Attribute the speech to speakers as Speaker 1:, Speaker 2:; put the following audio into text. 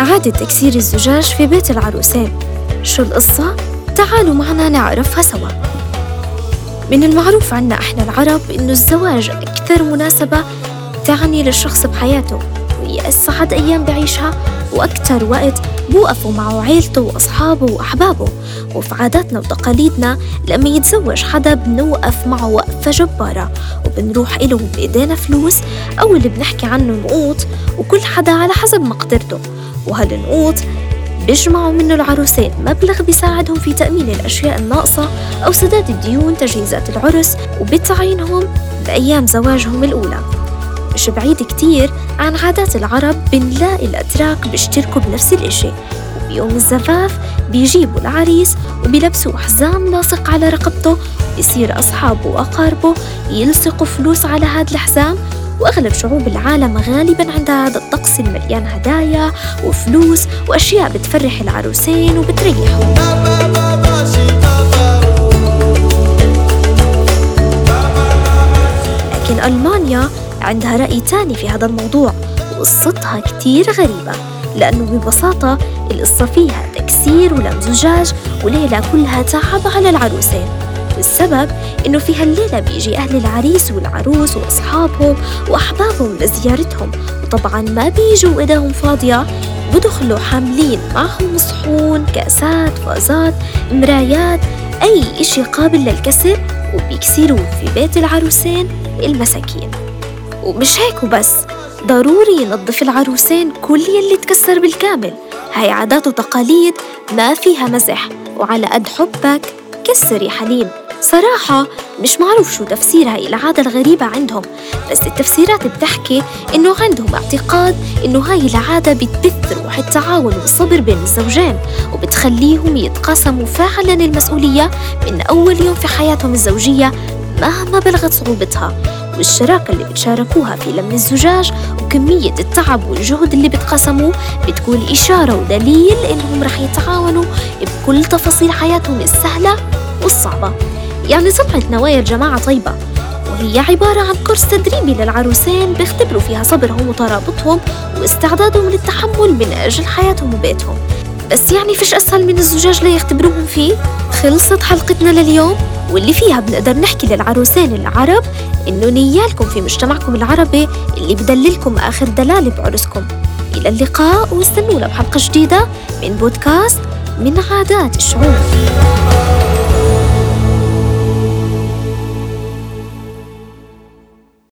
Speaker 1: عادة تكسير الزجاج في بيت العروسين. شو القصة؟ تعالوا معنا نعرفها سوا. من المعروف عنا إحنا العرب إنه الزواج أكثر مناسبة تعني للشخص بحياته وهي أسعد أيام بعيشها وأكثر وقت بوقفوا معه عيلته وأصحابه وأحبابه. وفي عاداتنا وتقاليدنا لما يتزوج حدا بنوقف معه وقفة جبارة وبنروح إله بإيدينا فلوس أو اللي بنحكي عنه نقوط وكل حدا على حسب مقدرته. وهالنقوط بيجمعوا منه العروسين مبلغ بيساعدهم في تأمين الأشياء الناقصة أو سداد الديون تجهيزات العرس وبتعيينهم بأيام زواجهم الأولى. مش بعيد كتير عن عادات العرب بنلاقي الأتراك بيشتركوا بنفس الإشي. وبيوم الزفاف بيجيبوا العريس وبيلبسوا حزام لاصق على رقبته بيصير أصحابه وأقاربه يلصقوا فلوس على هذا الحزام وأغلب شعوب العالم غالبا عندها هذا الطقس المليان هدايا وفلوس وأشياء بتفرح العروسين وبتريحهم لكن ألمانيا عندها رأي تاني في هذا الموضوع وقصتها كتير غريبة لأنه ببساطة القصة فيها تكسير ولم زجاج وليلة كلها تعب على العروسين. والسبب إنه في هالليلة بيجي أهل العريس والعروس وأصحابهم وأحبابهم لزيارتهم. وطبعا ما بيجوا إيدهم فاضية. بدخلوا حاملين معهم صحون كاسات فازات مرايات أي إشي قابل للكسر وبيكسروه في بيت العروسين المساكين. ومش هيك وبس. ضروري ينظف العروسين كل يلي تكسر بالكامل. هاي عادات وتقاليد ما فيها مزح. وعلى قد حبك كسر يا حليم صراحة مش معروف شو تفسير هاي العادة الغريبة عندهم بس التفسيرات بتحكي إنه عندهم اعتقاد إنه هاي العادة بتبث روح التعاون والصبر بين الزوجين وبتخليهم يتقاسموا فعلا المسؤولية من أول يوم في حياتهم الزوجية مهما بلغت صعوبتها. والشراكة اللي بتشاركوها في لم الزجاج وكمية التعب والجهد اللي بتقسموه بتكون إشارة ودليل إنهم رح يتعاونوا بكل تفاصيل حياتهم السهلة والصعبة. يعني صنعة نوايا الجماعة طيبة. وهي عبارة عن كورس تدريبي للعروسين بيختبروا فيها صبرهم وترابطهم واستعدادهم للتحمل من أجل حياتهم وبيتهم. بس يعني فيش أسهل من الزجاج ليختبروهم فيه؟ خلصت حلقتنا لليوم واللي فيها بنقدر نحكي للعروسين العرب إنه نيالكم في مجتمعكم العربي اللي بدللكم آخر دلالة بعرسكم. إلى اللقاء واستنونا بحلقة جديدة من بودكاست من عادات الشعوب.